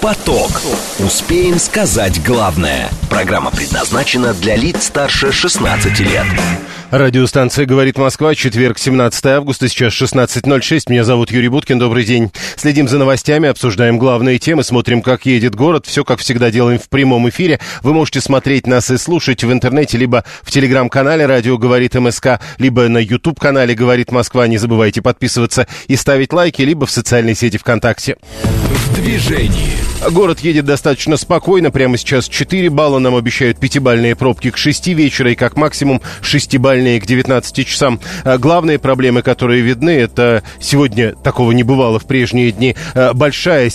Поток. Успеем сказать главное. Программа предназначена для лиц старше 16 лет. Радиостанция «Говорит Москва», четверг, 17 августа, сейчас 16.06. Меня зовут Юрий Буткин, добрый день. Следим за новостями, обсуждаем главные темы, смотрим, как едет город. Все, как всегда, делаем в прямом эфире. Вы можете смотреть нас и слушать в интернете, либо в телеграм-канале «Радио говорит МСК», либо на YouTube-канале «Говорит Москва». Не забывайте подписываться и ставить лайки, либо в социальной сети ВКонтакте. Движении. Город едет достаточно спокойно. Прямо сейчас 4 балла. Нам обещают пятибальные пробки к 6 вечера и как максимум 6-бальные к 19 часам. А главные проблемы, которые видны, это сегодня такого не бывало в прежние дни. А, большая,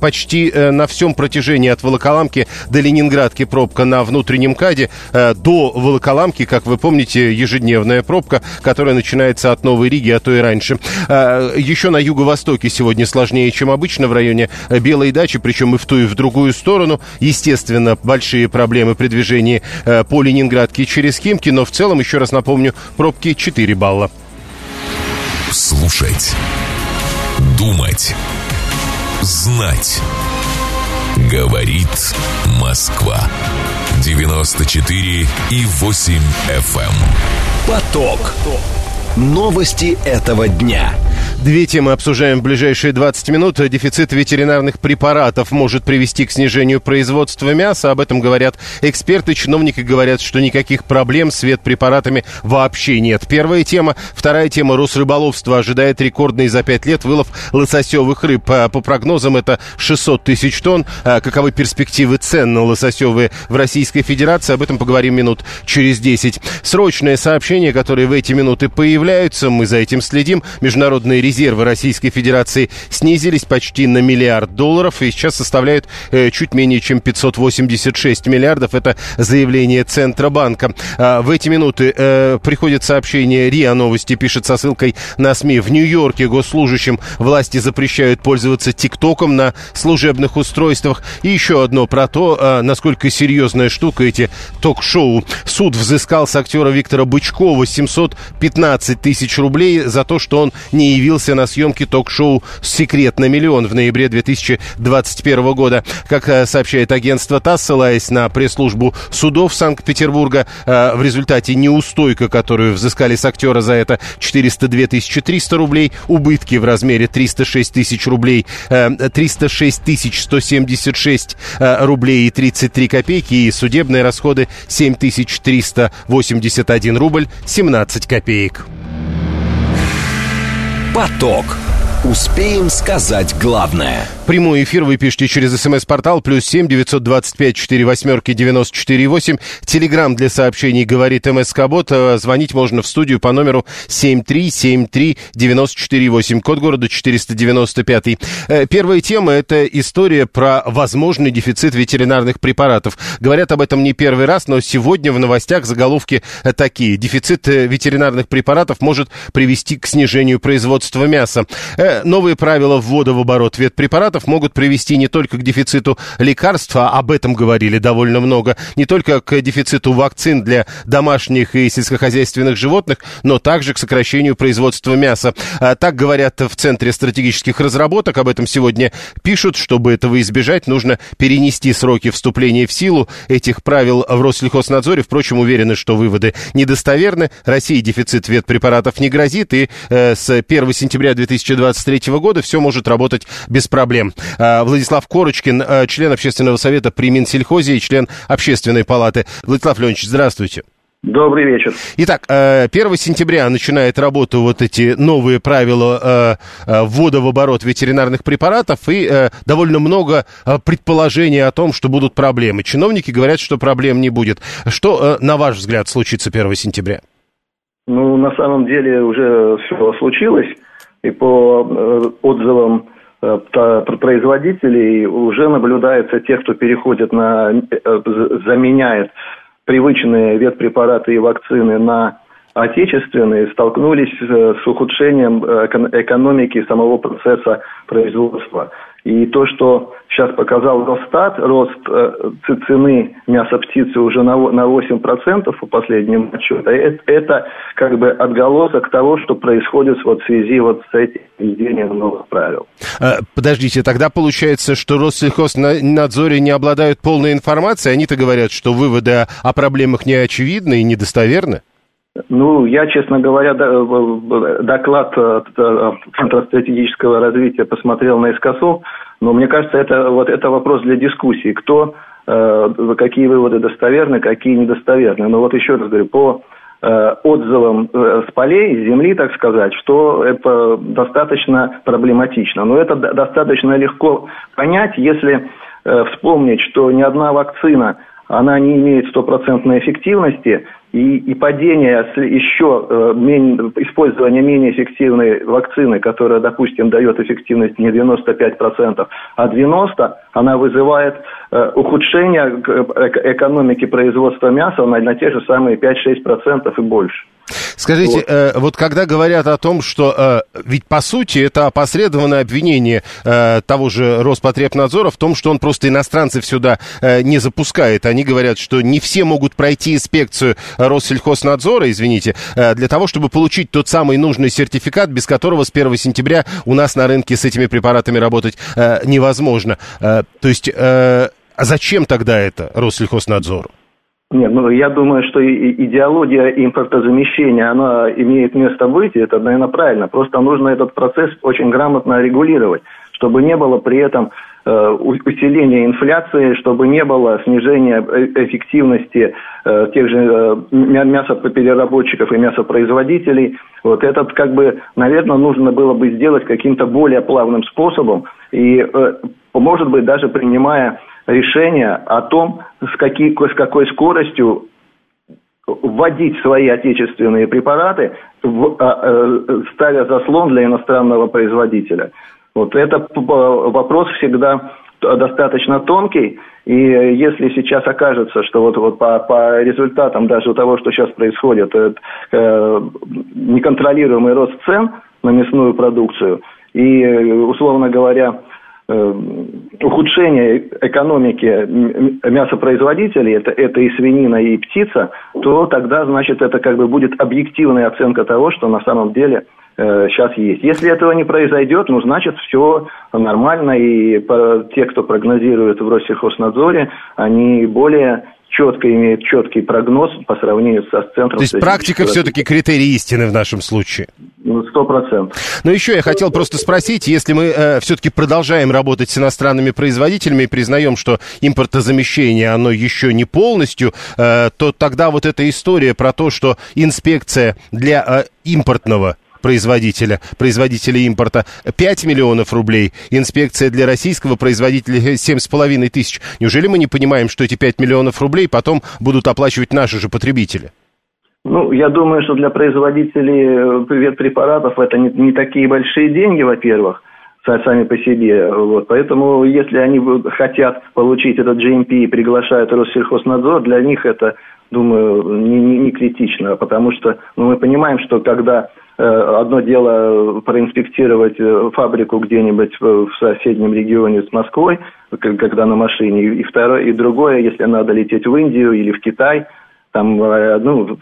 почти э, на всем протяжении от Волоколамки до Ленинградки пробка на внутреннем КАДе. А, до Волоколамки, как вы помните, ежедневная пробка, которая начинается от Новой Риги, а то и раньше. Еще на юго-востоке сегодня сложнее, чем обычно в районе Белой дачи причем и в ту, и в другую сторону. Естественно, большие проблемы при движении э, по Ленинградке через Химки, но в целом, еще раз напомню, пробки 4 балла. Слушать. Думать. Знать. Говорит Москва. 94 и 8 FM. Эм. Поток. Новости этого дня. Две темы обсуждаем в ближайшие 20 минут. Дефицит ветеринарных препаратов может привести к снижению производства мяса. Об этом говорят эксперты. Чиновники говорят, что никаких проблем с ветпрепаратами вообще нет. Первая тема. Вторая тема. Росрыболовство ожидает рекордный за 5 лет вылов лососевых рыб. По прогнозам это 600 тысяч тонн. А каковы перспективы цен на лососевые в Российской Федерации? Об этом поговорим минут через 10. Срочное сообщение, которое в эти минуты появляются. Мы за этим следим. Международные резервы Российской Федерации снизились почти на миллиард долларов и сейчас составляют э, чуть менее чем 586 миллиардов. Это заявление Центробанка. А, в эти минуты э, приходит сообщение РИА Новости, пишет со ссылкой на СМИ. В Нью-Йорке госслужащим власти запрещают пользоваться ТикТоком на служебных устройствах. И еще одно про то, э, насколько серьезная штука эти ток-шоу. Суд взыскал с актера Виктора Бычкова 715 тысяч рублей за то, что он не явился появился на съемке ток-шоу «Секрет на миллион» в ноябре 2021 года. Как э, сообщает агентство ТАСС, ссылаясь на пресс-службу судов Санкт-Петербурга, э, в результате неустойка, которую взыскали с актера за это 402 300 рублей, убытки в размере 306 тысяч рублей, 306 э, 176 рублей и 33 копейки и судебные расходы 7381 рубль 17 копеек. Поток. Успеем сказать главное. Прямой эфир вы пишите через смс-портал плюс семь девятьсот двадцать пять четыре восьмерки девяносто четыре восемь. Телеграмм для сообщений говорит МСК Бот. Э, звонить можно в студию по номеру семь три семь три девяносто четыре восемь. Код города четыреста девяносто пятый. Э, первая тема это история про возможный дефицит ветеринарных препаратов. Говорят об этом не первый раз, но сегодня в новостях заголовки э, такие. Дефицит ветеринарных препаратов может привести к снижению производства мяса. Новые правила ввода в оборот ветпрепаратов препаратов могут привести не только к дефициту лекарств, а об этом говорили довольно много, не только к дефициту вакцин для домашних и сельскохозяйственных животных, но также к сокращению производства мяса. А, так говорят в Центре стратегических разработок, об этом сегодня пишут, чтобы этого избежать, нужно перенести сроки вступления в силу этих правил в Россельхознадзоре. Впрочем, уверены, что выводы недостоверны. России дефицит ветпрепаратов не грозит, и э, с 1 сентября 2023 года все может работать без проблем. А, Владислав Корочкин, а, член общественного совета при Минсельхозе и член общественной палаты. Владислав Леонидович, здравствуйте. Добрый вечер. Итак, 1 а, сентября начинает работу вот эти новые правила ввода в оборот ветеринарных препаратов и довольно много предположений о том, что будут проблемы. Чиновники говорят, что проблем не будет. Что, на ваш взгляд, случится 1 сентября? Ну, на самом деле уже все случилось. И по э, отзывам Э, производителей уже наблюдается те, кто переходит на, э, заменяет привычные ветпрепараты и вакцины на отечественные, столкнулись с ухудшением экономики самого процесса производства. И то, что сейчас показал Росстат, рост э, цены мяса птицы уже на, на 8% по последнему отчету, это, это как бы отголосок того, что происходит вот в связи вот с этим введением новых правил. Э, подождите, тогда получается, что Россельхознадзоре не обладают полной информацией, они-то говорят, что выводы о проблемах не очевидны и недостоверны? Ну, я, честно говоря, доклад э, Центра стратегического развития посмотрел наискосок, но мне кажется, это, вот, это вопрос для дискуссии. Кто, э, какие выводы достоверны, какие недостоверны. Но вот еще раз говорю, по э, отзывам с полей, с земли, так сказать, что это достаточно проблематично. Но это достаточно легко понять, если вспомнить, что ни одна вакцина, она не имеет стопроцентной эффективности, и, и падение еще э, использование менее эффективной вакцины, которая, допустим, дает эффективность не 95%, а 90%, она вызывает э, ухудшение э, экономики производства мяса на, на те же самые 5-6% и больше. Скажите, вот. Э, вот когда говорят о том, что э, ведь по сути это опосредованное обвинение э, того же Роспотребнадзора в том, что он просто иностранцев сюда э, не запускает. Они говорят, что не все могут пройти инспекцию Россельхознадзора, извините, э, для того, чтобы получить тот самый нужный сертификат, без которого с 1 сентября у нас на рынке с этими препаратами работать э, невозможно. Э, то есть, а зачем тогда это Россельхознадзору? Нет, ну я думаю, что идеология импортозамещения, она имеет место быть, и это, наверное, правильно. Просто нужно этот процесс очень грамотно регулировать, чтобы не было при этом э, усиления инфляции, чтобы не было снижения э, эффективности э, тех же мясопереработчиков и мясопроизводителей. Вот этот, как бы, наверное, нужно было бы сделать каким-то более плавным способом и, может быть, даже принимая решение о том, с, какие, с какой скоростью вводить свои отечественные препараты, а, ставя заслон для иностранного производителя. Вот это вопрос всегда достаточно тонкий, и если сейчас окажется, что вот, вот по, по результатам даже того, что сейчас происходит, это, э, неконтролируемый рост цен на мясную продукцию, и, условно говоря, Э, ухудшение экономики мясопроизводителей, это, это и свинина, и птица, то тогда, значит, это как бы будет объективная оценка того, что на самом деле э, сейчас есть. Если этого не произойдет, ну, значит, все нормально, и те, кто прогнозирует в Россельхознадзоре, они более четко имеют четкий прогноз по сравнению со центром. То есть практика все-таки критерий истины в нашем случае? Ну, сто процентов. Но еще я хотел просто спросить, если мы э, все-таки продолжаем работать с иностранными производителями и признаем, что импортозамещение, оно еще не полностью, э, то тогда вот эта история про то, что инспекция для э, импортного производителя, производителя импорта 5 миллионов рублей, инспекция для российского производителя 7,5 тысяч. Неужели мы не понимаем, что эти 5 миллионов рублей потом будут оплачивать наши же потребители? Ну, я думаю, что для производителей э, ветпрепаратов это не, не такие большие деньги, во-первых, сами по себе. Вот. Поэтому, если они хотят получить этот GMP и приглашают Россельхознадзор, для них это, думаю, не, не, не критично. Потому что ну, мы понимаем, что когда э, одно дело проинспектировать э, фабрику где-нибудь в соседнем регионе с Москвой, когда на машине, и второе, и другое, если надо лететь в Индию или в Китай, там, ну,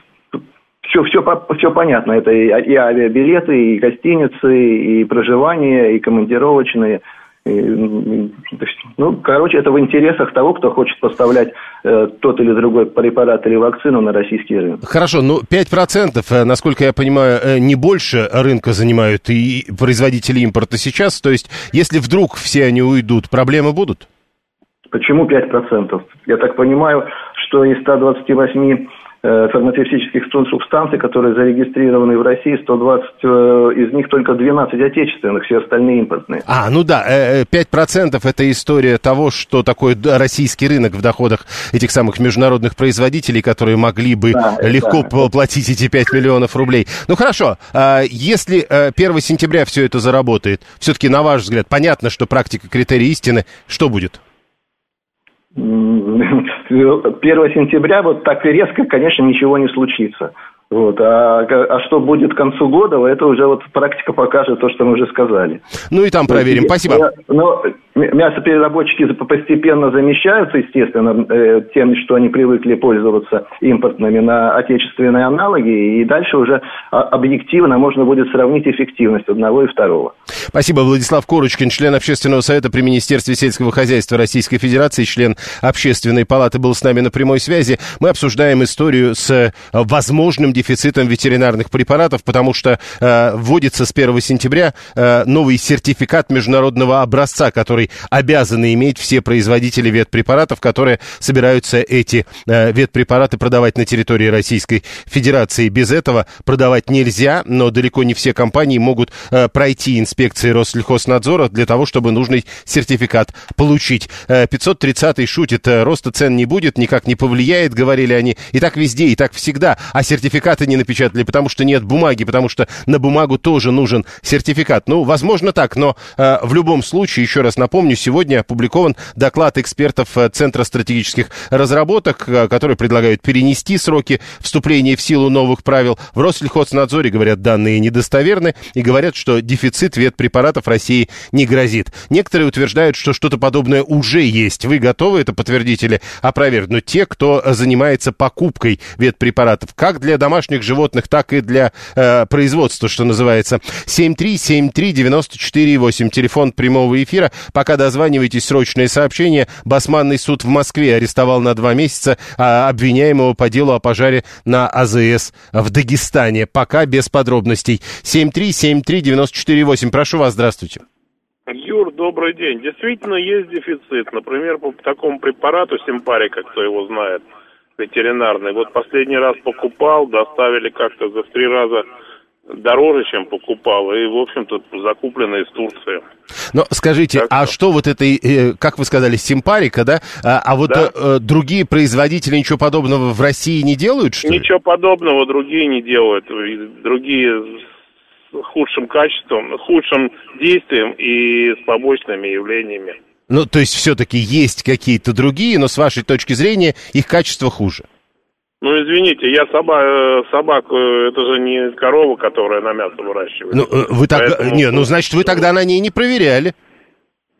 все, все, все понятно. Это и авиабилеты, и гостиницы, и проживание, и командировочные. Ну, короче, это в интересах того, кто хочет поставлять э, тот или другой препарат или вакцину на российский рынок. Хорошо, ну 5%, э, насколько я понимаю, э, не больше рынка занимают и производители импорта сейчас. То есть, если вдруг все они уйдут, проблемы будут? Почему 5%? Я так понимаю, что из 128 Э, фармацевтических субстанций, которые зарегистрированы в России, 120 э, из них только 12 отечественных, все остальные импортные. А, ну да, 5% э, это история того, что такой российский рынок в доходах этих самых международных производителей, которые могли бы да, легко да. платить эти 5 миллионов рублей. Ну хорошо, а если 1 сентября все это заработает, все-таки, на ваш взгляд, понятно, что практика критерий истины, что будет? 1 сентября вот так резко, конечно, ничего не случится. Вот. А, а что будет к концу года, это уже вот практика покажет то, что мы уже сказали. Ну и там проверим. Спасибо. Но мясопереработчики постепенно замещаются, естественно, э, тем, что они привыкли пользоваться импортными на отечественные аналоги, и дальше уже а, объективно можно будет сравнить эффективность одного и второго. Спасибо, Владислав Корочкин, член Общественного совета при Министерстве сельского хозяйства Российской Федерации, член Общественной палаты был с нами на прямой связи. Мы обсуждаем историю с э, возможным дефицитом ветеринарных препаратов, потому что э, вводится с 1 сентября э, новый сертификат международного образца, который обязаны иметь все производители ветпрепаратов, которые собираются эти э, ветпрепараты продавать на территории Российской Федерации. Без этого продавать нельзя, но далеко не все компании могут э, пройти инспекции Россельхознадзора для того, чтобы нужный сертификат получить. Э, 530-й шутит, э, роста цен не будет, никак не повлияет, говорили они. И так везде, и так всегда. А сертификаты не напечатали, потому что нет бумаги, потому что на бумагу тоже нужен сертификат. Ну, возможно так, но э, в любом случае, еще раз напомню, сегодня опубликован доклад экспертов э, Центра стратегических разработок, э, которые предлагают перенести сроки вступления в силу новых правил. В Россельхознадзоре, говорят, данные недостоверны и говорят, что дефицит ветпрепаратов России не грозит. Некоторые утверждают, что что-то подобное уже есть. Вы готовы это подтвердить или опровергнуть? Те, кто занимается покупкой ветпрепаратов, как для домашних животных, так и для э, производства, что называется. 7373948, телефон прямого эфира. Пока дозванивайтесь, срочное сообщение. Басманный суд в Москве арестовал на два месяца а, обвиняемого по делу о пожаре на АЗС в Дагестане. Пока без подробностей. 7373948. Прошу вас, здравствуйте. Юр, добрый день. Действительно есть дефицит. Например, по такому препарату Симпарика, кто его знает, ветеринарный. Вот последний раз покупал, доставили как-то за три раза дороже, чем покупал, и, в общем-то, закуплено из Турции. Но скажите, так а что? что вот этой, э, как вы сказали, симпарика, да? А, а вот да. Э, другие производители ничего подобного в России не делают, что Ничего ли? подобного другие не делают. Другие с худшим качеством, худшим действием и с побочными явлениями. Ну, то есть все-таки есть какие-то другие, но с вашей точки зрения их качество хуже? Ну, извините, я соба, э, собак, э, это же не корова, которая на мясо выращивает. Ну, э, вы так, Поэтому... не, ну, значит, вы тогда на ней не проверяли.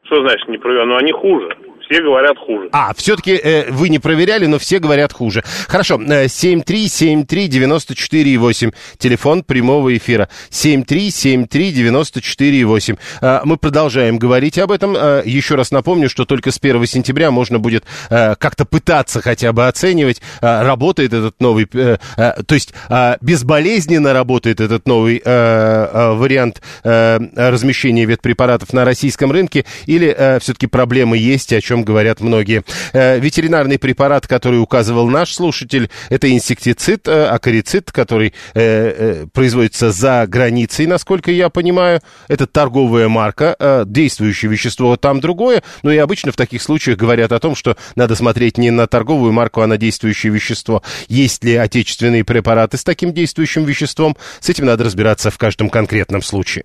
Что значит не проверяли? Ну, они хуже все говорят хуже. А, все-таки э, вы не проверяли, но все говорят хуже. Хорошо, 7373948, телефон прямого эфира. 7373948. Э, мы продолжаем говорить об этом. Э, еще раз напомню, что только с 1 сентября можно будет э, как-то пытаться хотя бы оценивать, э, работает этот новый, э, э, то есть э, безболезненно работает этот новый э, э, вариант э, размещения ветпрепаратов на российском рынке, или э, все-таки проблемы есть, о чем чем говорят многие. Э, ветеринарный препарат, который указывал наш слушатель, это инсектицид, э, акарицид, который э, производится за границей, насколько я понимаю. Это торговая марка, действующее вещество там другое. Но и обычно в таких случаях говорят о том, что надо смотреть не на торговую марку, а на действующее вещество. Есть ли отечественные препараты с таким действующим веществом? С этим надо разбираться в каждом конкретном случае.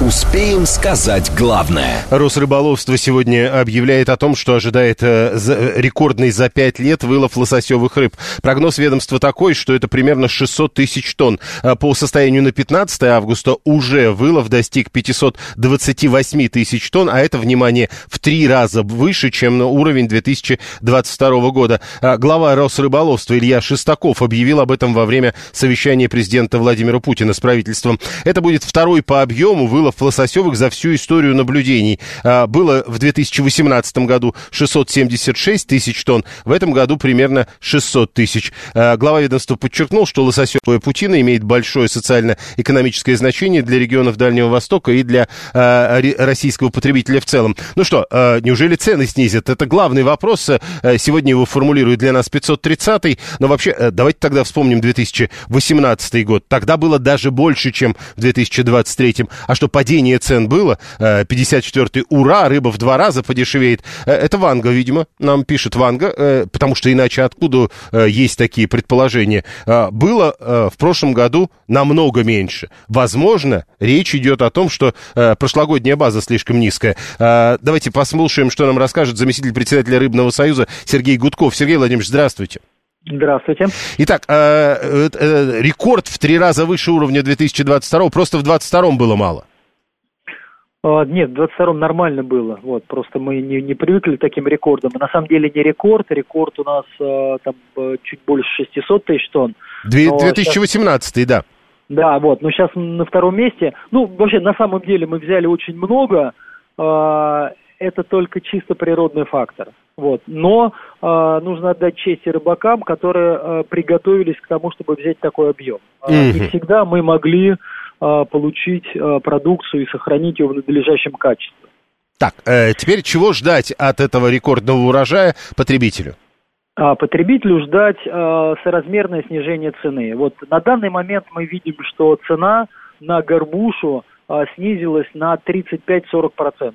Успеем сказать главное. Росрыболовство сегодня объявляет о том, что ожидает э, за, рекордный за пять лет вылов лососевых рыб. Прогноз ведомства такой, что это примерно 600 тысяч тонн. А по состоянию на 15 августа уже вылов достиг 528 тысяч тонн, а это, внимание, в три раза выше, чем на уровень 2022 года. А глава Росрыболовства Илья Шестаков объявил об этом во время совещания президента Владимира Путина с правительством. Это будет второй по объему вылов вылов лососевых за всю историю наблюдений. А, было в 2018 году 676 тысяч тонн, в этом году примерно 600 тысяч. А, глава ведомства подчеркнул, что лососевая путина имеет большое социально-экономическое значение для регионов Дальнего Востока и для а, российского потребителя в целом. Ну что, неужели цены снизят? Это главный вопрос. Сегодня его формулирует для нас 530 но вообще давайте тогда вспомним 2018 год. Тогда было даже больше, чем в 2023. А что падение цен было. 54-й, ура, рыба в два раза подешевеет. Это Ванга, видимо, нам пишет Ванга, потому что иначе откуда есть такие предположения. Было в прошлом году намного меньше. Возможно, речь идет о том, что прошлогодняя база слишком низкая. Давайте послушаем, что нам расскажет заместитель председателя Рыбного союза Сергей Гудков. Сергей Владимирович, здравствуйте. Здравствуйте. Итак, э, э, э, рекорд в три раза выше уровня 2022, просто в 2022 было мало. А, нет, в 22-м нормально было. Вот, просто мы не, не привыкли к таким рекордам. На самом деле не рекорд. Рекорд у нас а, там чуть больше 600 тысяч тонн. 2018, сейчас... да. Да, вот. Но сейчас на втором месте. Ну, вообще, на самом деле мы взяли очень много. А, это только чисто природный фактор. Вот. Но э, нужно отдать честь и рыбакам, которые э, приготовились к тому, чтобы взять такой объем. Mm-hmm. Не всегда мы могли э, получить э, продукцию и сохранить ее в надлежащем качестве. Так, э, теперь чего ждать от этого рекордного урожая потребителю? А потребителю ждать э, соразмерное снижение цены. Вот на данный момент мы видим, что цена на горбушу э, снизилась на 35-40%.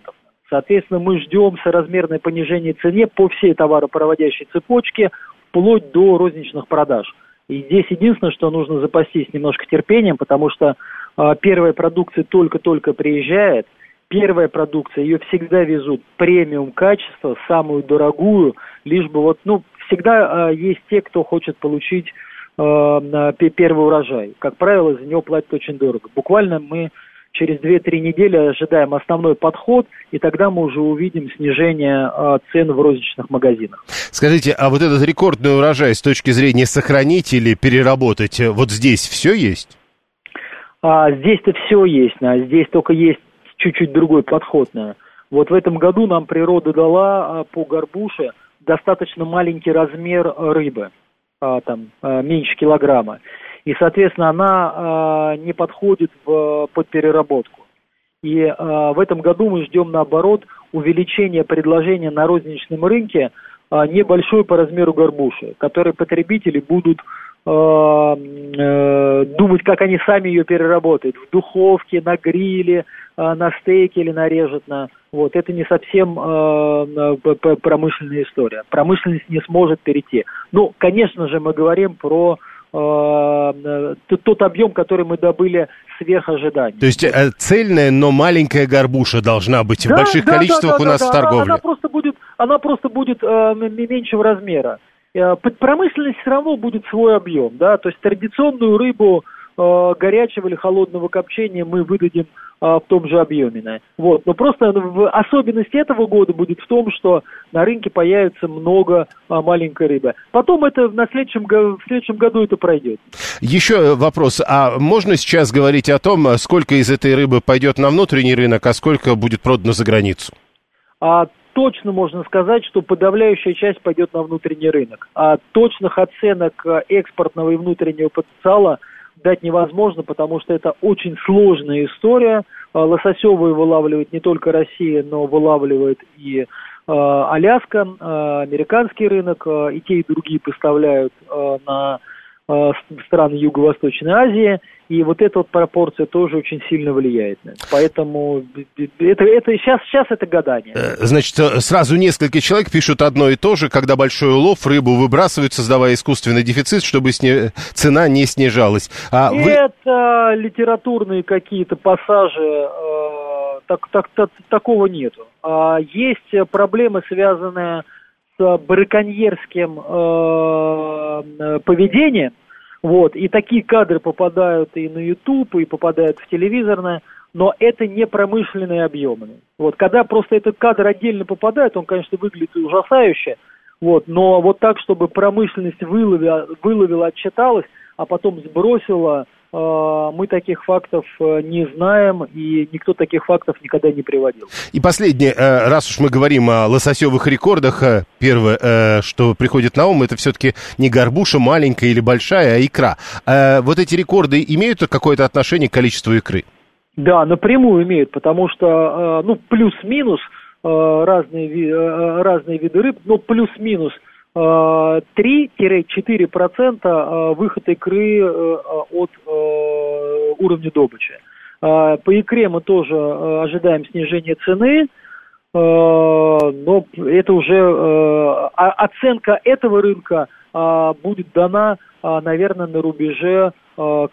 Соответственно, мы ждем соразмерное понижение цены по всей товаропроводящей цепочке, вплоть до розничных продаж. И здесь единственное, что нужно запастись немножко терпением, потому что э, первая продукция только-только приезжает, первая продукция, ее всегда везут премиум качества, самую дорогую, лишь бы вот, ну, всегда э, есть те, кто хочет получить э, первый урожай. Как правило, за него платят очень дорого. Буквально мы через 2-3 недели ожидаем основной подход, и тогда мы уже увидим снижение цен в розничных магазинах. Скажите, а вот этот рекордный урожай с точки зрения сохранить или переработать, э, вот здесь все есть? А, здесь-то все есть, а здесь только есть чуть-чуть другой подход. Вот в этом году нам природа дала а, по горбуше достаточно маленький размер рыбы, а, там, а, меньше килограмма и, соответственно, она э, не подходит под переработку. И э, в этом году мы ждем, наоборот, увеличения предложения на розничном рынке э, небольшой по размеру горбуши, которые потребители будут э, э, думать, как они сами ее переработают. В духовке, на гриле, э, на стейке или нарежут на... Вот, это не совсем э, промышленная история. Промышленность не сможет перейти. Ну, конечно же, мы говорим про Э, тот объем, который мы добыли сверх ожиданий. То есть э, цельная, но маленькая горбуша должна быть да, в больших да, количествах да, да, у нас да, в торговле. Она, она просто будет, она просто будет э, меньшего размера. Э, под промышленность все равно будет свой объем, да, то есть традиционную рыбу э, горячего или холодного копчения мы выдадим а, в том же объеме. Вот. Но просто особенность этого года будет в том, что на рынке появится много а, маленькой рыбы. Потом это на следующем, в следующем году это пройдет. Еще вопрос. А можно сейчас говорить о том, сколько из этой рыбы пойдет на внутренний рынок, а сколько будет продано за границу? А, точно можно сказать, что подавляющая часть пойдет на внутренний рынок. А точных оценок экспортного и внутреннего потенциала – дать невозможно, потому что это очень сложная история. А, Лососевые вылавливает не только Россия, но вылавливает и э, Аляска, э, американский рынок, э, и те, и другие поставляют э, на э, страны Юго-Восточной Азии. И вот эта вот пропорция тоже очень сильно влияет. Поэтому это, это сейчас, сейчас это гадание. Э, значит, э, сразу несколько человек пишут одно и то же, когда большой улов, рыбу выбрасывают, создавая искусственный дефицит, чтобы сне... цена не снижалась. А вы... Это литературные какие-то пассажи, э, так, так, так, такого нету. А есть проблемы, связанные с браконьерским э, поведением, вот, и такие кадры попадают и на YouTube, и попадают в телевизорное, но это не промышленные объемы. Вот, когда просто этот кадр отдельно попадает, он, конечно, выглядит ужасающе, вот, но вот так, чтобы промышленность выловила, выловила отчиталась, а потом сбросила мы таких фактов э, не знаем, и никто таких фактов никогда не приводил. И последнее, э, раз уж мы говорим о лососевых рекордах, э, первое, что приходит на ум, это все-таки не горбуша маленькая или большая, а икра. Вот эти рекорды имеют какое-то отношение к количеству икры? Да, напрямую имеют, потому что, ну, плюс-минус разные, разные виды рыб, но плюс-минус – 3-4% выход икры от уровня добычи. По икре мы тоже ожидаем снижения цены, но это уже оценка этого рынка будет дана, наверное, на рубеже Э,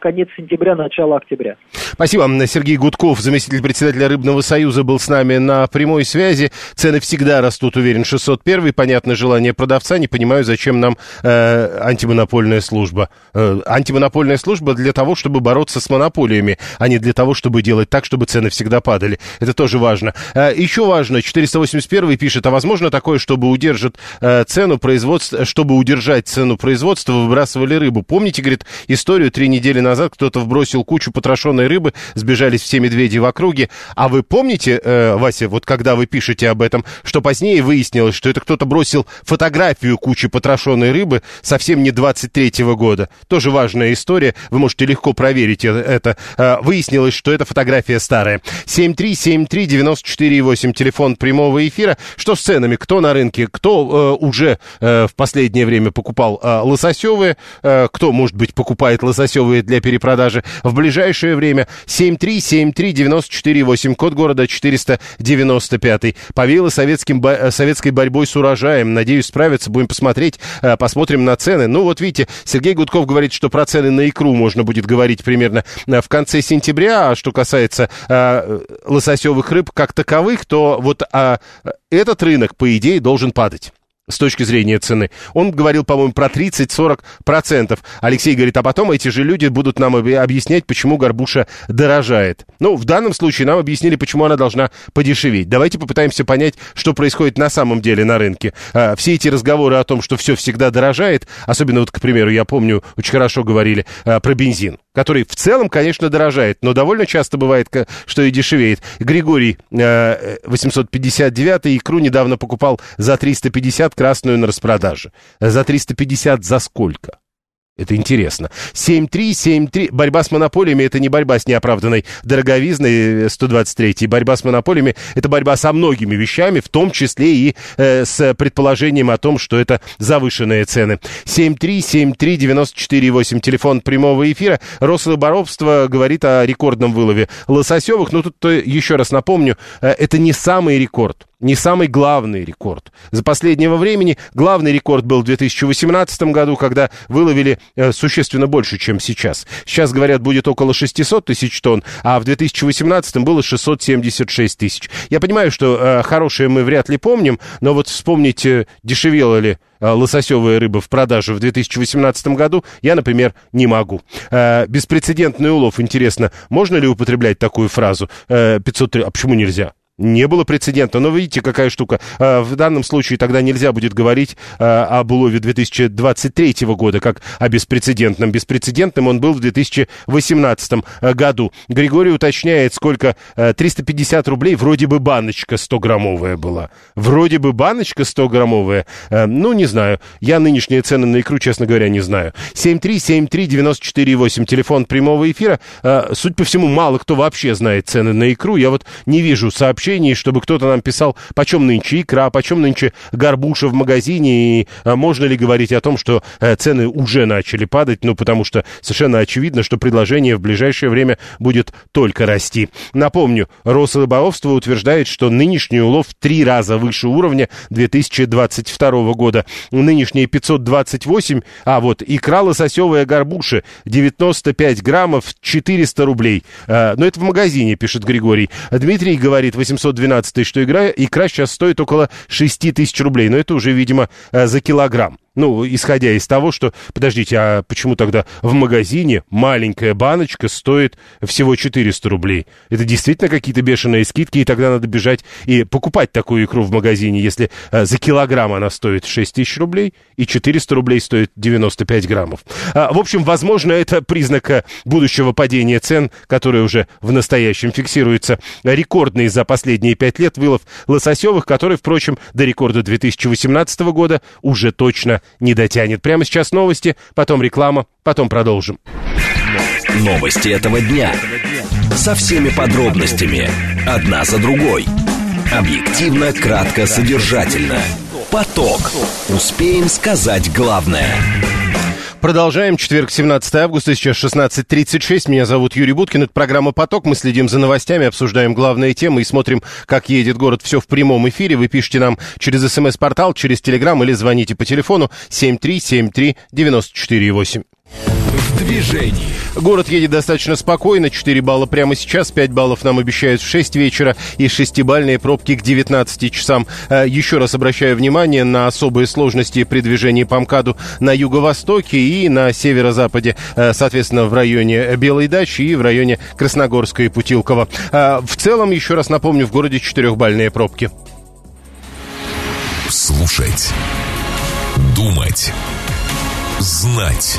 конец сентября, начало октября. Спасибо. Сергей Гудков, заместитель председателя Рыбного союза, был с нами на прямой связи. Цены всегда растут, уверен, 601. Понятно желание продавца. Не понимаю, зачем нам э, антимонопольная служба. Э, антимонопольная служба для того, чтобы бороться с монополиями, а не для того, чтобы делать так, чтобы цены всегда падали. Это тоже важно. Э, еще важно, 481 пишет, а возможно такое, чтобы удержать э, цену производства, чтобы удержать цену производства, выбрасывали рыбу. Помните, говорит, историю три недели назад кто-то вбросил кучу потрошенной рыбы, сбежались все медведи в округе. А вы помните, э, Вася, вот когда вы пишете об этом, что позднее выяснилось, что это кто-то бросил фотографию кучи потрошенной рыбы совсем не 23-го года. Тоже важная история, вы можете легко проверить это. Э, выяснилось, что эта фотография старая. 7373948, телефон прямого эфира. Что с ценами? Кто на рынке? Кто э, уже э, в последнее время покупал э, лососевые? Э, кто, может быть, покупает лососевые? Непутевые для перепродажи в ближайшее время. 7373948, код города 495. Повеяло советским, советской борьбой с урожаем. Надеюсь, справиться. Будем посмотреть, э, посмотрим на цены. Ну, вот видите, Сергей Гудков говорит, что про цены на икру можно будет говорить примерно э, в конце сентября. А что касается э, лососевых рыб как таковых, то вот э, этот рынок, по идее, должен падать с точки зрения цены. Он говорил, по-моему, про 30-40%. Алексей говорит, а потом эти же люди будут нам объяснять, почему горбуша дорожает. Ну, в данном случае нам объяснили, почему она должна подешеветь. Давайте попытаемся понять, что происходит на самом деле на рынке. А, все эти разговоры о том, что все всегда дорожает, особенно вот, к примеру, я помню, очень хорошо говорили а, про бензин который в целом, конечно, дорожает, но довольно часто бывает, что и дешевеет. Григорий 859 икру недавно покупал за 350 красную на распродаже. За 350 за сколько? Это интересно. 7-3, Борьба с монополиями – это не борьба с неоправданной дороговизной 123 э, Борьба с монополиями – это борьба со многими вещами, в том числе и э, с предположением о том, что это завышенные цены. 7373948, телефон прямого эфира. Рослоборобство говорит о рекордном вылове лососевых. Но тут еще раз напомню, э, это не самый рекорд не самый главный рекорд. За последнего времени главный рекорд был в 2018 году, когда выловили э, существенно больше, чем сейчас. Сейчас, говорят, будет около 600 тысяч тонн, а в 2018 было 676 тысяч. Я понимаю, что э, хорошие мы вряд ли помним, но вот вспомнить, э, дешевела ли э, лососевая рыба в продаже в 2018 году, я, например, не могу. Э, беспрецедентный улов, интересно, можно ли употреблять такую фразу? Э, 503, а почему нельзя? Не было прецедента. Но видите, какая штука. А, в данном случае тогда нельзя будет говорить а, об улове 2023 года как о беспрецедентном. Беспрецедентным он был в 2018 а, году. Григорий уточняет, сколько 350 рублей, вроде бы баночка 100-граммовая была. Вроде бы баночка 100-граммовая. Ну, не знаю. Я нынешние цены на икру, честно говоря, не знаю. 7373948, телефон прямого эфира. Суть по всему, мало кто вообще знает цены на икру. Я вот не вижу сообщений сообщений, чтобы кто-то нам писал, почем нынче икра, почем нынче горбуша в магазине, и а, можно ли говорить о том, что а, цены уже начали падать, ну, потому что совершенно очевидно, что предложение в ближайшее время будет только расти. Напомню, Росрыболовство утверждает, что нынешний улов в три раза выше уровня 2022 года. Нынешние 528, а вот икра лососевая горбуша 95 граммов 400 рублей. А, но это в магазине, пишет Григорий. Дмитрий говорит, 800 712 что игра, икра сейчас стоит около 6 тысяч рублей. Но это уже, видимо, э, за килограмм. Ну, исходя из того, что... Подождите, а почему тогда в магазине маленькая баночка стоит всего 400 рублей? Это действительно какие-то бешеные скидки, и тогда надо бежать и покупать такую икру в магазине, если а, за килограмм она стоит 6 тысяч рублей, и 400 рублей стоит 95 граммов. А, в общем, возможно, это признак э, будущего падения цен, которое уже в настоящем фиксируется. Рекордный за последние 5 лет вылов лососевых, который, впрочем, до рекорда 2018 года уже точно не дотянет. Прямо сейчас новости, потом реклама, потом продолжим. Новости этого дня. Со всеми подробностями. Одна за другой. Объективно, кратко, содержательно. Поток. Успеем сказать главное. Продолжаем. Четверг, 17 августа, сейчас 16.36. Меня зовут Юрий Буткин. Это программа «Поток». Мы следим за новостями, обсуждаем главные темы и смотрим, как едет город. Все в прямом эфире. Вы пишите нам через смс-портал, через телеграм или звоните по телефону 7373948. В движении. Город едет достаточно спокойно. 4 балла прямо сейчас, 5 баллов нам обещают в 6 вечера и 6-бальные пробки к 19 часам. Э, еще раз обращаю внимание на особые сложности при движении по МКАДу на юго-востоке и на северо-западе, э, соответственно, в районе Белой дачи и в районе Красногорска и Путилково. Э, в целом, еще раз напомню, в городе 4-бальные пробки. Слушать. Думать. Знать.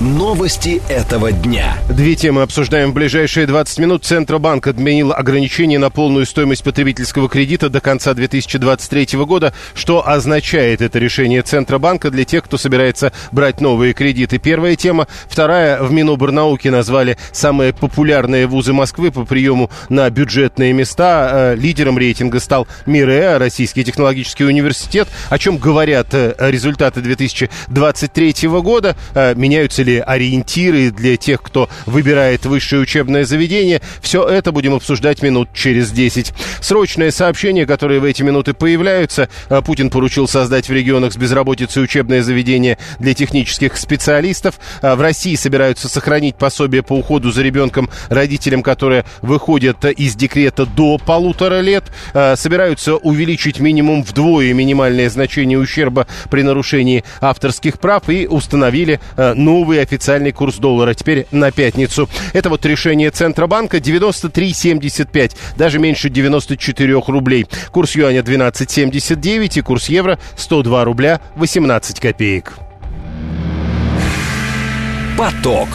Новости этого дня. Две темы обсуждаем в ближайшие 20 минут. Центробанк отменил ограничение на полную стоимость потребительского кредита до конца 2023 года. Что означает это решение Центробанка для тех, кто собирается брать новые кредиты? Первая тема. Вторая. В Миноборнауке назвали самые популярные вузы Москвы по приему на бюджетные места. Э, лидером рейтинга стал МИРЭ, Российский технологический университет. О чем говорят э, результаты 2023 года? Э, меняются ли или ориентиры для тех, кто выбирает высшее учебное заведение. Все это будем обсуждать минут через 10. Срочное сообщение, которое в эти минуты появляются. Э, Путин поручил создать в регионах с безработицей учебное заведение для технических специалистов. Э, в России собираются сохранить пособие по уходу за ребенком родителям, которые выходят из декрета до полутора лет. Э, собираются увеличить минимум вдвое минимальное значение ущерба при нарушении авторских прав и установили новые официальный курс доллара. Теперь на пятницу. Это вот решение Центробанка 93,75, даже меньше 94 рублей. Курс юаня 12,79 и курс евро 102 рубля 18 копеек. Поток.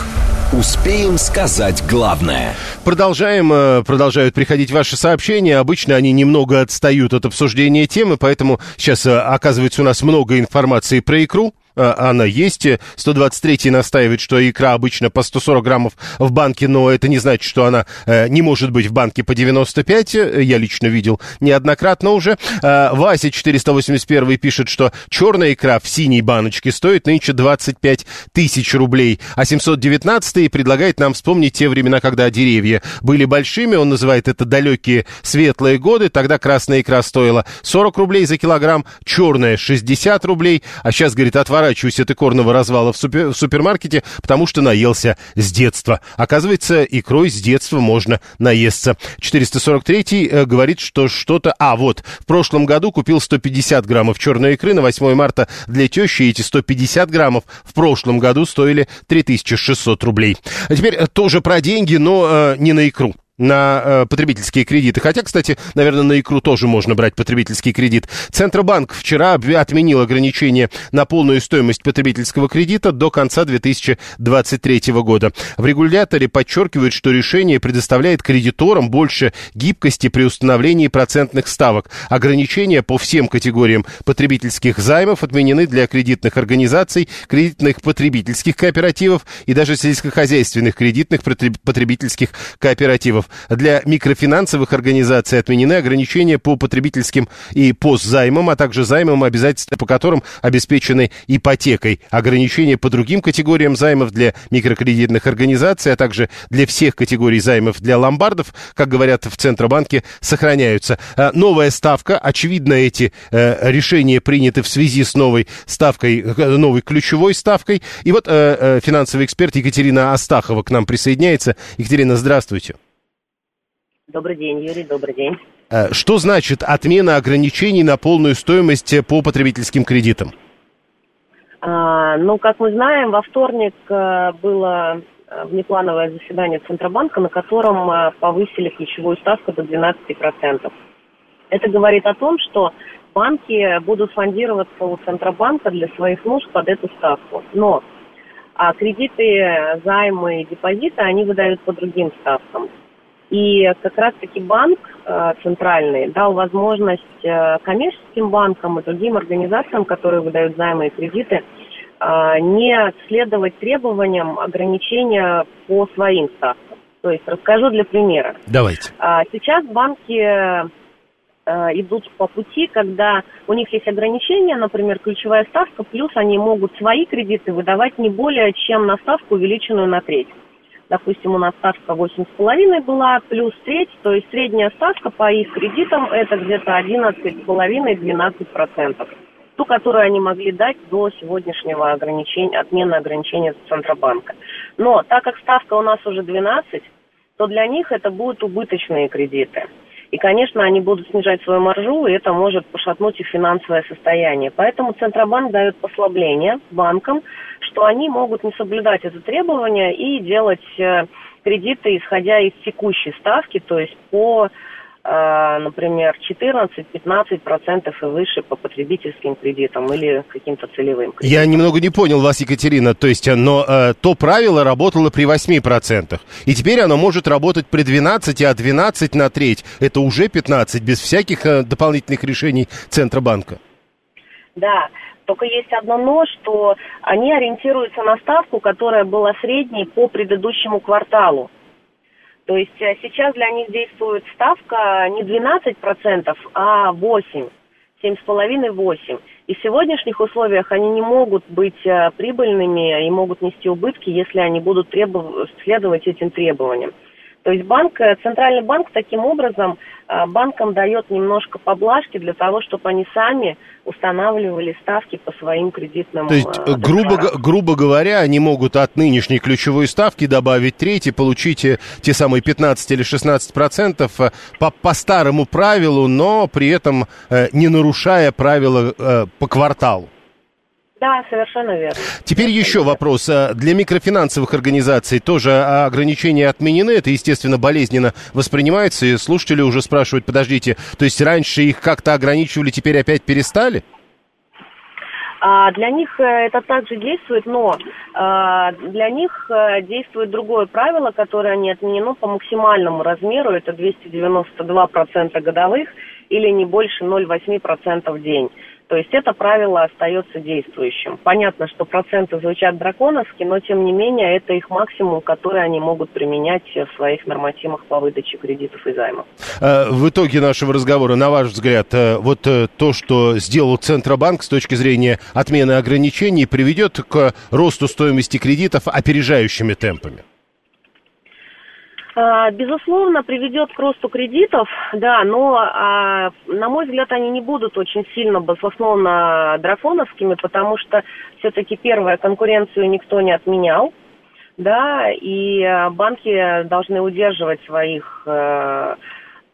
Успеем сказать главное. Продолжаем, э, продолжают приходить ваши сообщения. Обычно они немного отстают от обсуждения темы, поэтому сейчас э, оказывается у нас много информации про икру. Э, она есть. 123 настаивает, что икра обычно по 140 граммов в банке, но это не значит, что она э, не может быть в банке по 95. Я лично видел неоднократно уже. Э, Вася 481 пишет, что черная икра в синей баночке стоит нынче 25 тысяч рублей, а 719 предлагает нам вспомнить те времена, когда деревья были большими. Он называет это далекие светлые годы. Тогда красная икра стоила 40 рублей за килограмм, черная 60 рублей, а сейчас, говорит, отвар отворачиваюсь от икорного развала в, супер, в супермаркете, потому что наелся с детства. Оказывается, икрой с детства можно наесться. 443 э, говорит, что что-то... А, вот, в прошлом году купил 150 граммов черной икры на 8 марта для тещи, эти 150 граммов в прошлом году стоили 3600 рублей. А теперь тоже про деньги, но э, не на икру на э, потребительские кредиты. Хотя, кстати, наверное, на икру тоже можно брать потребительский кредит. Центробанк вчера отменил ограничение на полную стоимость потребительского кредита до конца 2023 года. В регуляторе подчеркивают, что решение предоставляет кредиторам больше гибкости при установлении процентных ставок. Ограничения по всем категориям потребительских займов отменены для кредитных организаций, кредитных потребительских кооперативов и даже сельскохозяйственных кредитных потребительских кооперативов банков. Для микрофинансовых организаций отменены ограничения по потребительским и постзаймам, а также займам, обязательства по которым обеспечены ипотекой. Ограничения по другим категориям займов для микрокредитных организаций, а также для всех категорий займов для ломбардов, как говорят в Центробанке, сохраняются. А, новая ставка, очевидно, эти э, решения приняты в связи с новой ставкой, э, новой ключевой ставкой. И вот э, финансовый эксперт Екатерина Астахова к нам присоединяется. Екатерина, здравствуйте. Добрый день, Юрий, добрый день. Э, что значит отмена ограничений на полную стоимость э, по потребительским кредитам? А, ну, как мы знаем, во вторник э, было внеплановое заседание Центробанка, на котором повысили ключевую ставку до 12%. Это говорит о том, что банки будут фондироваться у Центробанка для своих нужд под эту ставку. Но а кредиты, займы и депозиты они выдают по другим ставкам. И как раз-таки банк э, центральный дал возможность э, коммерческим банкам и другим организациям, которые выдают займы и кредиты, э, не следовать требованиям ограничения по своим ставкам. То есть расскажу для примера. Давайте. А, сейчас банки идут по пути, когда у них есть ограничения, например, ключевая ставка, плюс они могут свои кредиты выдавать не более чем на ставку, увеличенную на треть. Допустим, у нас ставка 8,5 была, плюс треть, то есть средняя ставка по их кредитам это где-то 11,5-12%. Ту, которую они могли дать до сегодняшнего ограничения, отмены ограничения Центробанка. Но так как ставка у нас уже 12, то для них это будут убыточные кредиты. И, конечно, они будут снижать свою маржу, и это может пошатнуть их финансовое состояние. Поэтому Центробанк дает послабление банкам, что они могут не соблюдать это требование и делать э, кредиты, исходя из текущей ставки, то есть по например, 14-15% и выше по потребительским кредитам или каким-то целевым кредитам. Я немного не понял вас, Екатерина. То есть, но э, то правило работало при 8%. И теперь оно может работать при 12, а 12 на треть это уже 15, без всяких э, дополнительных решений Центробанка. Да, только есть одно но, что они ориентируются на ставку, которая была средней по предыдущему кварталу. То есть э, сейчас для них действует ставка не 12%, а 8%. 7,5-8. И в сегодняшних условиях они не могут быть э, прибыльными и могут нести убытки, если они будут требов... следовать этим требованиям. То есть банк, э, центральный банк таким образом э, банкам дает немножко поблажки для того, чтобы они сами устанавливали ставки по своим кредитным То есть, э, грубо, грубо говоря, они могут от нынешней ключевой ставки добавить треть и получить те самые 15 или 16 процентов по, по старому правилу, но при этом не нарушая правила по кварталу. Да, совершенно верно. Теперь совершенно еще верно. вопрос. А Для микрофинансовых организаций тоже ограничения отменены. Это, естественно, болезненно воспринимается. И слушатели уже спрашивают, подождите, то есть раньше их как-то ограничивали, теперь опять перестали? А для них э, это также действует, но а, для них э, действует другое правило, которое не отменено по максимальному размеру, это 292% годовых или не больше 0,8% в день. То есть это правило остается действующим. Понятно, что проценты звучат драконовски, но тем не менее это их максимум, который они могут применять в своих нормативах по выдаче кредитов и займов. Э, В итоге нашего разговора, на ваш взгляд, э, вот э, то, что сделал Центробанк с точки зрения отмены ограничений, приведет к росту стоимости кредитов опережающими темпами? А, Безусловно, приведет к росту кредитов, да, но, а, на мой взгляд, они не будут очень сильно баслословно драконовскими, потому что все-таки, первое, конкуренцию никто не отменял, да, и а, банки должны удерживать своих э,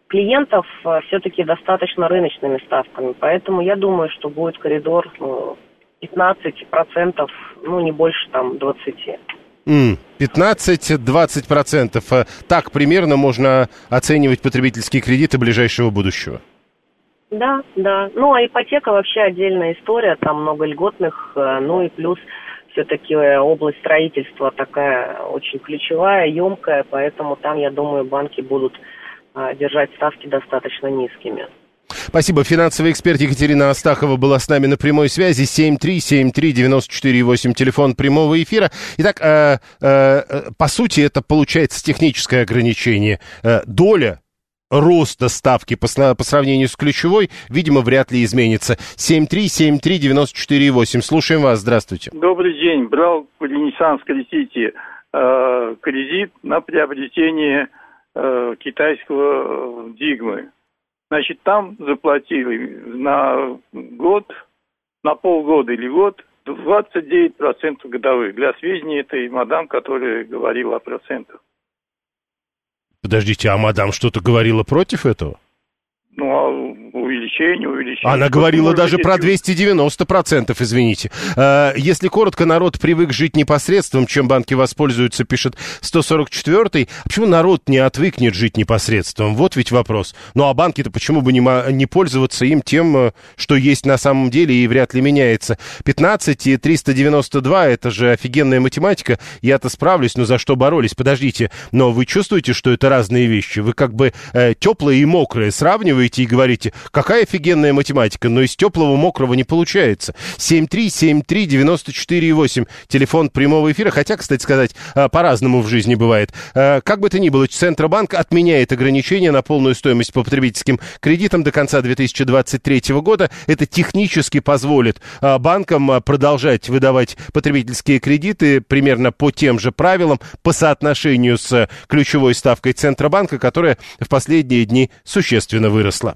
клиентов все-таки достаточно рыночными ставками. Поэтому я думаю, что будет коридор ну, 15%, ну, не больше там 20%. М, 15-20 процентов. Э, Так примерно можно оценивать потребительские кредиты ближайшего будущего. Да, да. Ну, а ипотека вообще отдельная история, там много льготных, э, ну и плюс все-таки область строительства такая очень ключевая, емкая, поэтому там, я думаю, банки будут э, держать ставки достаточно низкими. Спасибо. Финансовый эксперт Екатерина Астахова была с нами на прямой связи. 7373948, телефон прямого эфира. Итак, э, э, э, по сути, это получается техническое ограничение. Э, доля роста ставки по, по сравнению с ключевой, видимо, вряд ли изменится. 7373948. Слушаем вас. Здравствуйте. Добрый день. Брал в Ренессанс кредите э, кредит на приобретение э, китайского э, дигмы. Значит, там заплатили на год, на полгода или год 29% годовых. Для сведения этой мадам, которая говорила о процентах. Подождите, а мадам что-то говорила против этого? Ну, а увеличение, увеличение. Она говорила даже про если- 290%, извините. Э, Если коротко, народ привык жить непосредством, чем банки воспользуются, пишет 144-й. А почему народ не отвыкнет жить непосредством? Вот ведь вопрос. Ну а банки-то почему бы не, не пользоваться им тем, э, что есть на самом деле и вряд ли меняется? 15 и 392 это же офигенная математика. Я-то справлюсь, но за что боролись? Подождите, но вы чувствуете, что это разные вещи? Вы как бы теплое и мокрое сравниваете и говорите, какая офигенная математика, но из теплого мокрого не получается. 7373948, телефон прямого эфира, хотя, кстати сказать, э, по-разному в жизни бывает. Э, как бы то ни было, Центробанк отменяет ограничения на полную стоимость по потребительским кредитам до конца 2023 года. Это технически позволит банкам продолжать выдавать потребительские кредиты примерно по тем же правилам, по соотношению с ключевой ставкой Центробанка, которая в последние дни существенно выросла.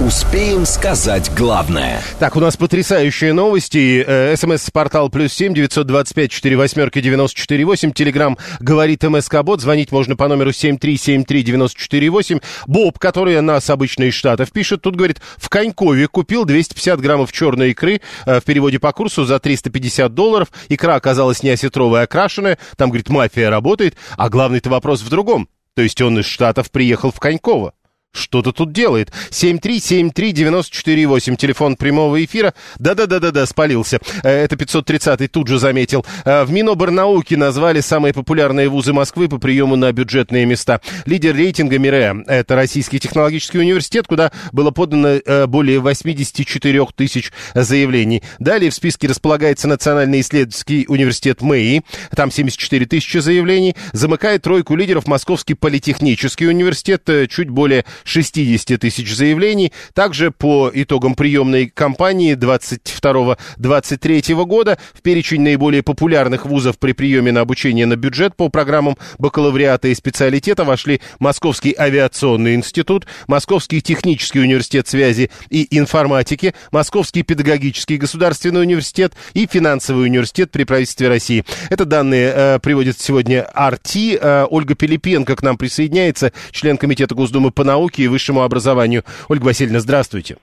Успеем сказать главное. Так, у нас потрясающие новости. Э, СМС-портал плюс семь девятьсот двадцать пять четыре восьмерки девяносто четыре восемь. Телеграмм говорит МСК-бот. Звонить можно по номеру семь три семь три девяносто четыре восемь. Боб, который нас обычно из Штатов пишет, тут говорит, в Конькове купил 250 граммов черной икры э, в переводе по курсу за 350 долларов. Икра оказалась не осетровая, а окрашенная. Там, говорит, мафия работает. А главный-то вопрос в другом. То есть он из Штатов приехал в Коньково что-то тут делает. 7373948, телефон прямого эфира. Да-да-да-да-да, спалился. Э, это 530-й тут же заметил. Э, в Миноборнауке назвали самые популярные вузы Москвы по приему на бюджетные места. Лидер рейтинга МИРЭ – это Российский технологический университет, куда было подано э, более 84 тысяч заявлений. Далее в списке располагается Национальный исследовательский университет МЭИ. Там 74 тысячи заявлений. Замыкает тройку лидеров Московский политехнический университет, чуть более 60 тысяч заявлений. Также по итогам приемной кампании 22-23 года в перечень наиболее популярных вузов при приеме на обучение на бюджет по программам бакалавриата и специалитета вошли Московский авиационный институт, Московский технический университет связи и информатики, Московский педагогический государственный университет и финансовый университет при правительстве России. Это данные э, приводит сегодня Арти. Э, Ольга Пилипенко к нам присоединяется, член Комитета Госдумы по науке науке и высшему образованию. Ольга Васильевна, здравствуйте.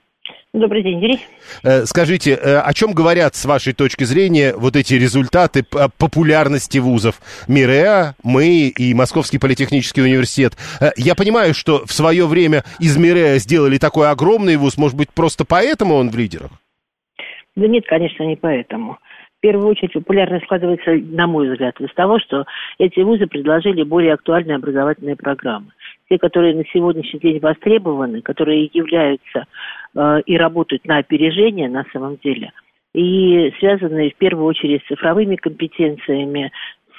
Добрый день, Юрий. Э, скажите, э, о чем говорят, с вашей точки зрения, вот эти результаты популярности вузов? МИРЭА, мы и Московский политехнический университет. Э, я понимаю, что в свое время из МИРЭА сделали такой огромный вуз, может быть, просто поэтому он в лидерах? Да нет, конечно, не поэтому. В первую очередь популярность складывается, на мой взгляд, из того, что эти вузы предложили более актуальные образовательные программы те, которые на сегодняшний день востребованы, которые являются э, и работают на опережение на самом деле, и связаны в первую очередь с цифровыми компетенциями,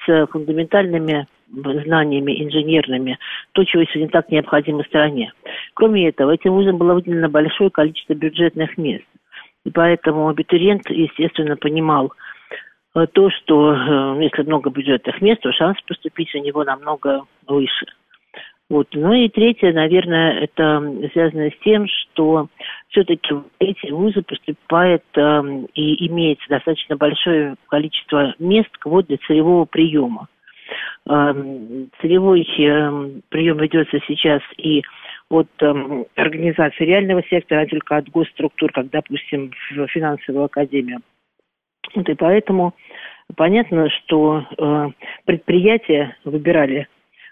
с фундаментальными знаниями инженерными, то, чего сегодня так необходимо стране. Кроме этого, этим вузам было выделено большое количество бюджетных мест. И поэтому абитуриент, естественно, понимал э, то, что э, если много бюджетных мест, то шанс поступить у него намного выше. Вот. Ну и третье, наверное, это связано с тем, что все-таки эти вузы поступают э, и имеется достаточно большое количество мест вот для целевого приема. Э, целевой э, прием ведется сейчас и от э, организации реального сектора, а только от госструктур, как, допустим, в финансовую академию. Вот и поэтому понятно, что э, предприятия выбирали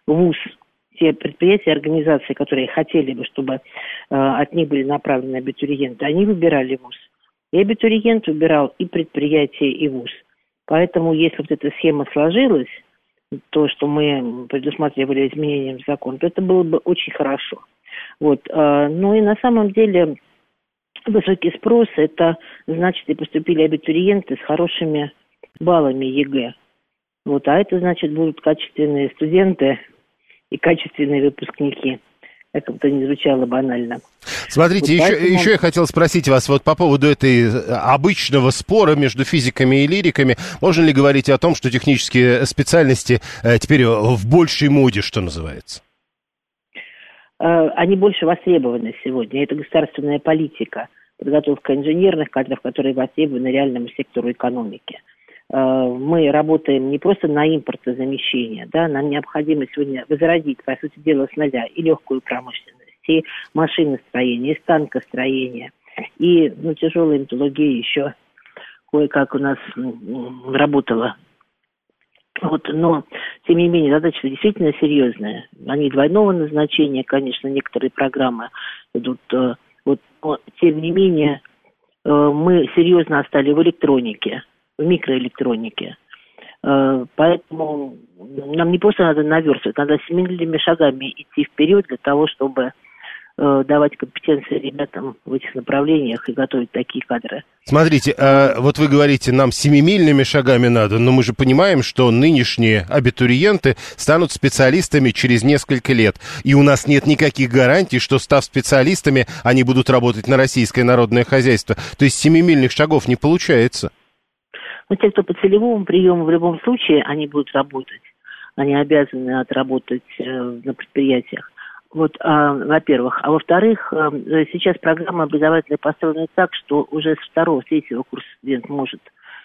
вуз те предприятия, организации, которые хотели бы, чтобы э, от них были направлены абитуриенты, они выбирали ВУЗ. И абитуриент выбирал и предприятие, и ВУЗ. Поэтому, если вот эта схема сложилась, то, что мы предусматривали изменением в закон, то это было бы очень хорошо. Вот. Э, ну и на самом деле высокий спрос – это значит, и поступили абитуриенты с хорошими баллами ЕГЭ. Вот, а это значит, будут качественные студенты, и качественные выпускники. Как бы то ни звучало банально. Смотрите, вот еще, поэтому... еще я хотел спросить вас вот по поводу этой э, обычного спора между физиками и лириками. Можно ли говорить о том, что технические специальности э, теперь в большей моде, что называется? Э, они больше востребованы сегодня. Это государственная политика, подготовка инженерных кадров, которые востребованы реальному сектору экономики. Э, мы работаем не просто на импортозамещение, да, нам необходимо сегодня возродить, по сути дела, с нуля и легкую промышленность, и машиностроение, и станкостроение, и ну, тяжелая металлургия еще кое-как у нас работала. Вот, но, тем не менее, задача действительно серьезная. Они двойного назначения, конечно, некоторые программы идут. Э, вот, но, тем не менее, мы серьезно остали в электронике, в микроэлектронике. Поэтому нам не просто надо наверстывать, надо семимильными шагами идти вперед для того, чтобы Э, давать компетенции ребятам в этих направлениях и готовить такие кадры. Смотрите, а вот вы говорите, нам семимильными шагами надо, но мы же понимаем, что нынешние абитуриенты станут специалистами через несколько лет. И у нас нет никаких гарантий, что став специалистами, они будут работать на российское народное хозяйство. То есть семимильных шагов не получается. Но те, кто по целевому приему, в любом случае, они будут работать. Они обязаны отработать э, на предприятиях. Вот, а, во-первых. А во-вторых, а, сейчас программа образовательная построена так, что уже с второго, с третьего курса студент может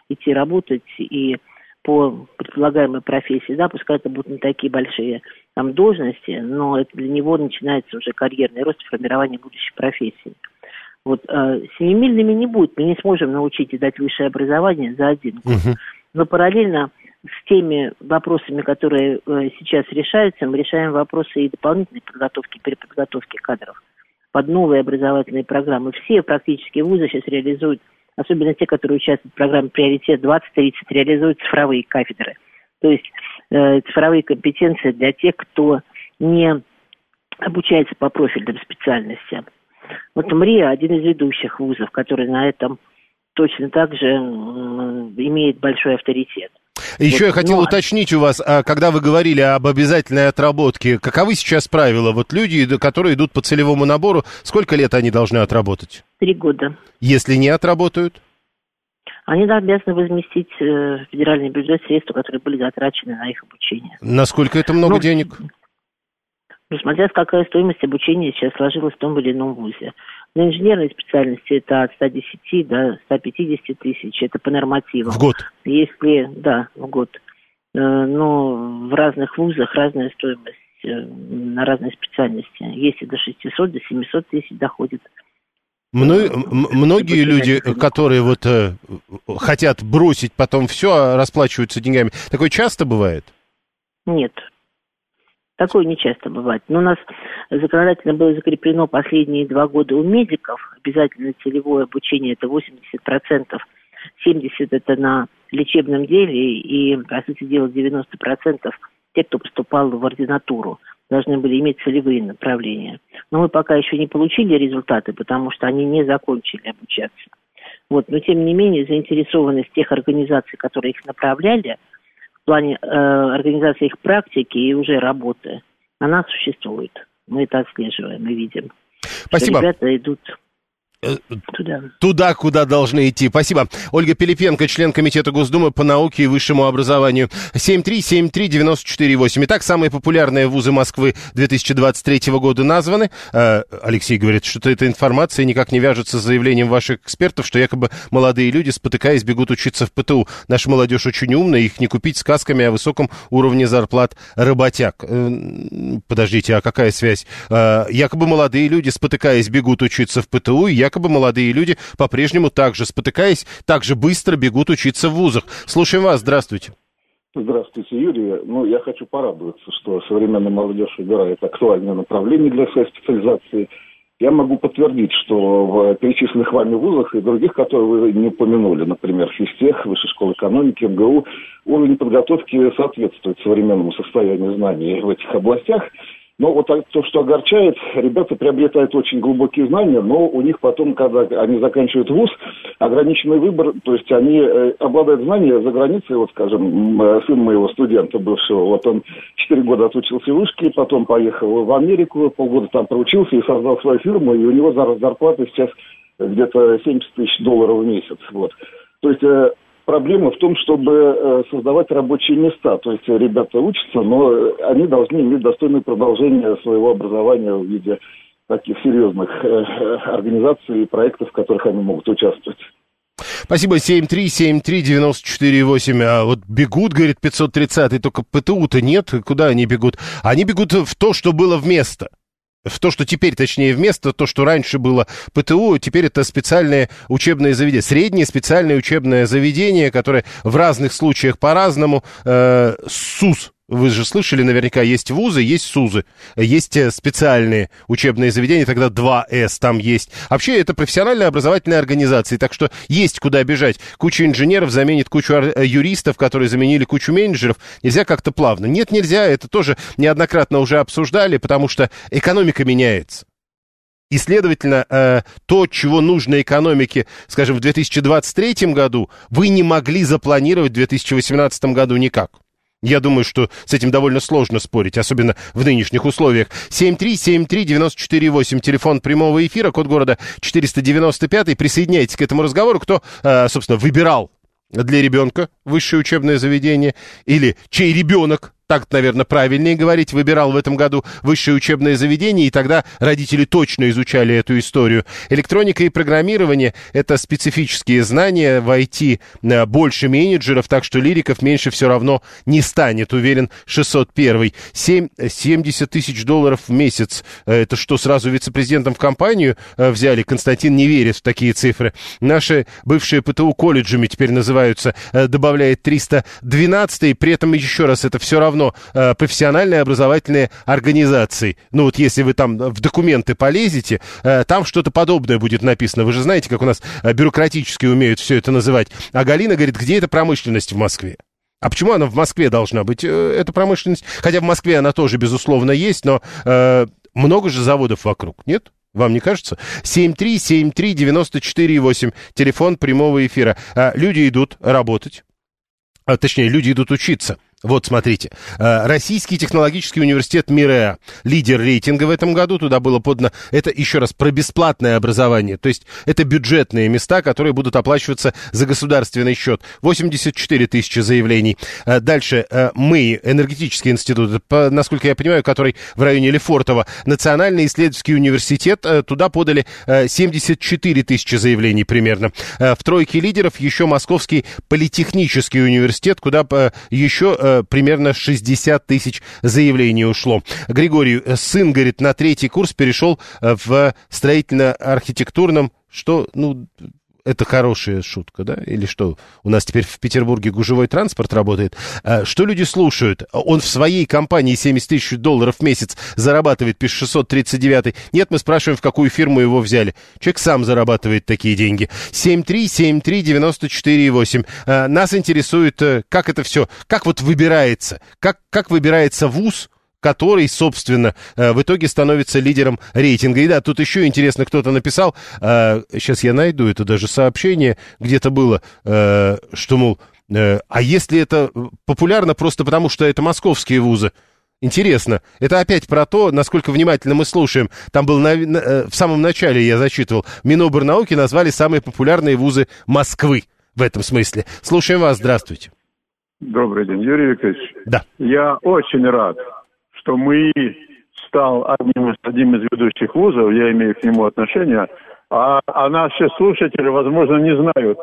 идти работать и по предполагаемой профессии, да, пускай это будут не такие большие там должности, но это для него начинается уже карьерный рост и формирование будущей профессии. Вот э, семимильными не будет, мы не сможем научить и дать высшее образование за один год. Угу. Но параллельно с теми вопросами, которые э, сейчас решаются, мы решаем вопросы и дополнительной подготовки, переподготовки кадров под новые образовательные программы. Все практически вузы сейчас реализуют, особенно те, которые участвуют в программе «Приоритет 2030», реализуют цифровые кафедры. То есть э, цифровые компетенции для тех, кто не обучается по профильным специальностям. Вот МРИА один из ведущих вузов, который на этом точно так же э, имеет большой авторитет. Еще вот, я хотел ну, а уточнить у вас, а, когда вы говорили об обязательной отработке, каковы сейчас правила? Вот люди, которые идут по целевому набору, сколько лет они должны отработать? Три года. Если не отработают? Они обязаны возместить э, в федеральный бюджет средства, которые были затрачены на их обучение. Насколько это много ну, денег? Ну, смотря какая стоимость обучения сейчас сложилась в том или ином вузе. На инженерной специальности это от 110 до 150 тысяч, это по нормативам. В год? Если, да, в год. Э, но в разных вузах разная стоимость э, на разные специальности. Если до 600, до 700 тысяч доходит. Мно... Многие люди, которые вот э, хотят бросить потом все, а расплачиваются деньгами, такое часто бывает? Нет, Такое не часто бывает. Но у нас законодательно было закреплено последние два года у медиков. Обязательно целевое обучение это 80%. 70% это на лечебном деле и, по сути дела, 90% те, кто поступал в ординатуру, должны были иметь целевые направления. Но мы пока еще не получили результаты, потому что они не закончили обучаться. Вот. Но, тем не менее, заинтересованность тех организаций, которые их направляли – в плане э, организации их практики и уже работы, она существует. Мы это отслеживаем и видим. Спасибо. Ребята идут туда. Туда, куда должны идти. Спасибо. Ольга Пилипенко, член Комитета Госдумы по науке и высшему образованию. 7373948. Итак, самые популярные вузы Москвы 2023 года названы. Э, Алексей говорит, что эта информация никак не вяжется с заявлением ваших экспертов, что якобы молодые люди, спотыкаясь, бегут учиться в ПТУ. Наша молодежь очень умная, их не купить сказками о высоком уровне зарплат работяг. Э, подождите, а какая связь? Якобы молодые люди, спотыкаясь, бегут учиться в ПТУ, якобы якобы молодые люди по-прежнему также спотыкаясь, так же быстро бегут учиться в вузах. Слушаем вас, здравствуйте. Здравствуйте, Юрий. Ну, я хочу порадоваться, что современная молодежь выбирает актуальное направление для своей специализации. Я могу подтвердить, что в перечисленных вами вузах и других, которые вы не упомянули, например, физтех, Высшая школа экономики, МГУ, уровень подготовки соответствует современному состоянию знаний в этих областях. Но вот то, что огорчает, ребята приобретают очень глубокие знания, но у них потом, когда они заканчивают вуз, ограниченный выбор, то есть они э, обладают знаниями за границей, вот, скажем, э, сын моего студента бывшего, вот он четыре года отучился в вышке, потом поехал в Америку, полгода там проучился и создал свою фирму, и у него зарплата сейчас где-то 70 тысяч долларов в месяц, вот. То есть э, проблема в том, чтобы э, создавать рабочие места. То есть ребята учатся, но они должны иметь достойное продолжение своего образования в виде таких серьезных э, организаций и проектов, в которых они могут участвовать. Спасибо, 7373948. А вот бегут, говорит, 530 только ПТУ-то нет. Куда они бегут? Они бегут в то, что было вместо в то, что теперь, точнее, вместо то, что раньше было ПТУ, теперь это специальное учебное заведение, среднее специальное учебное заведение, которое в разных случаях по-разному, э, СУС Вы же слышали, наверняка есть вузы, есть СУЗы, есть э, специальные учебные заведения, тогда 2С там есть. Вообще это профессиональная образовательная организация, так что есть куда бежать. Куча инженеров заменит кучу э, юристов, которые заменили кучу менеджеров. Нельзя как-то плавно. Нет, нельзя, это тоже неоднократно уже обсуждали, потому что экономика меняется. И, следовательно, э, то, чего нужно экономике, скажем, в 2023 году, вы не могли запланировать в 2018 году никак. Я думаю, что с этим довольно сложно спорить, особенно в нынешних условиях. 7373948, телефон прямого эфира, код города 495. Присоединяйтесь к этому разговору. Кто, э, собственно, выбирал для ребенка высшее учебное заведение или чей ребенок так, наверное, правильнее говорить, выбирал в этом году высшее учебное заведение, и тогда родители точно изучали эту историю. Электроника и программирование — это специфические знания, в IT э, больше менеджеров, так что лириков меньше все равно не станет, уверен 601. 7, 70 тысяч долларов в месяц. Э, это что, сразу вице-президентом в компанию э, взяли? Константин не верит в такие цифры. Наши бывшие ПТУ колледжами теперь называются, добавляет 312, и при этом еще раз, это все равно равно э, профессиональные образовательные организации. Ну вот если вы там в документы полезете, э, там что-то подобное будет написано. Вы же знаете, как у нас э, бюрократически умеют все это называть. А Галина говорит, где эта промышленность в Москве? А почему она в Москве должна быть, э, эта промышленность? Хотя в Москве она тоже, безусловно, есть, но э, много же заводов вокруг, нет? Вам не кажется? 7373948, телефон прямого эфира. А, люди идут работать, а, точнее, люди идут учиться. Вот, смотрите. Э, Российский технологический университет МИРЭА, лидер рейтинга в этом году, туда было подано, это еще раз про бесплатное образование, то есть это бюджетные места, которые будут оплачиваться за государственный счет. 84 тысячи заявлений. Э, дальше э, мы, энергетический институт, насколько я понимаю, который в районе Лефортово, Национальный исследовательский университет, туда подали 74 тысячи заявлений примерно. В тройке лидеров еще Московский политехнический университет, куда еще Э, примерно 60 тысяч заявлений ушло. Григорий, э, сын, говорит, на третий курс перешел э, в строительно-архитектурном, что, ну, это хорошая шутка, да? Или что? У нас теперь в Петербурге гужевой транспорт работает. Что люди слушают? Он в своей компании 70 тысяч долларов в месяц зарабатывает, пишет 639. Нет, мы спрашиваем, в какую фирму его взяли. Человек сам зарабатывает такие деньги. 7373948. Нас интересует, э, как это все, как вот выбирается, как, как выбирается вуз, который, собственно, э, в итоге становится лидером рейтинга. И да, тут еще интересно, кто-то написал, сейчас э, я найду это даже сообщение, где-то было, э, что, мол, а если это популярно просто потому, что это московские вузы, Интересно. Это опять про то, насколько внимательно мы слушаем. Там был на, на, в самом начале, я зачитывал, Минобрнауки назвали самые популярные вузы Москвы в этом смысле. Слушаем вас, здравствуйте. Добрый день, Юрий Викторович. Да. Я очень рад, что мы стал одним из, одним из ведущих вузов, я имею к нему отношение, а, а наши слушатели, возможно, не знают,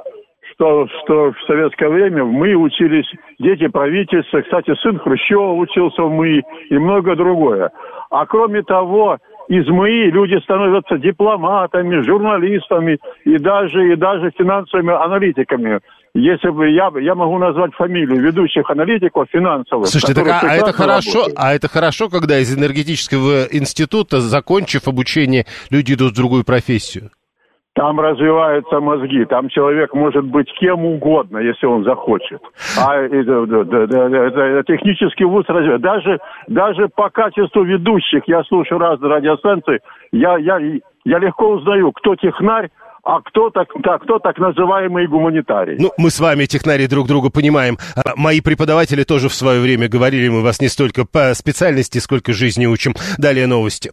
что, что в советское время мы учились, дети правительства, кстати, сын Хрущева учился в МИИ и много другое. А кроме того, из МИИ люди становятся дипломатами, журналистами и даже, и даже финансовыми аналитиками если бы я, я могу назвать фамилию ведущих аналитиков финансовых. Слушайте, так, а, а это хорошо, работают. а это хорошо, когда из энергетического института, закончив обучение, люди идут в другую профессию? Там развиваются мозги, там человек может быть кем угодно, если он захочет. А это, это, это, это технический вуз развивает. Даже, даже по качеству ведущих, я слушаю разные радиостанции, я, я, я легко узнаю, кто технарь, а кто так, да, кто так называемый гуманитарий. Ну, мы с вами, технари, друг друга понимаем. А мои преподаватели тоже в свое время говорили, мы вас не столько по специальности, сколько жизни учим. Далее новости.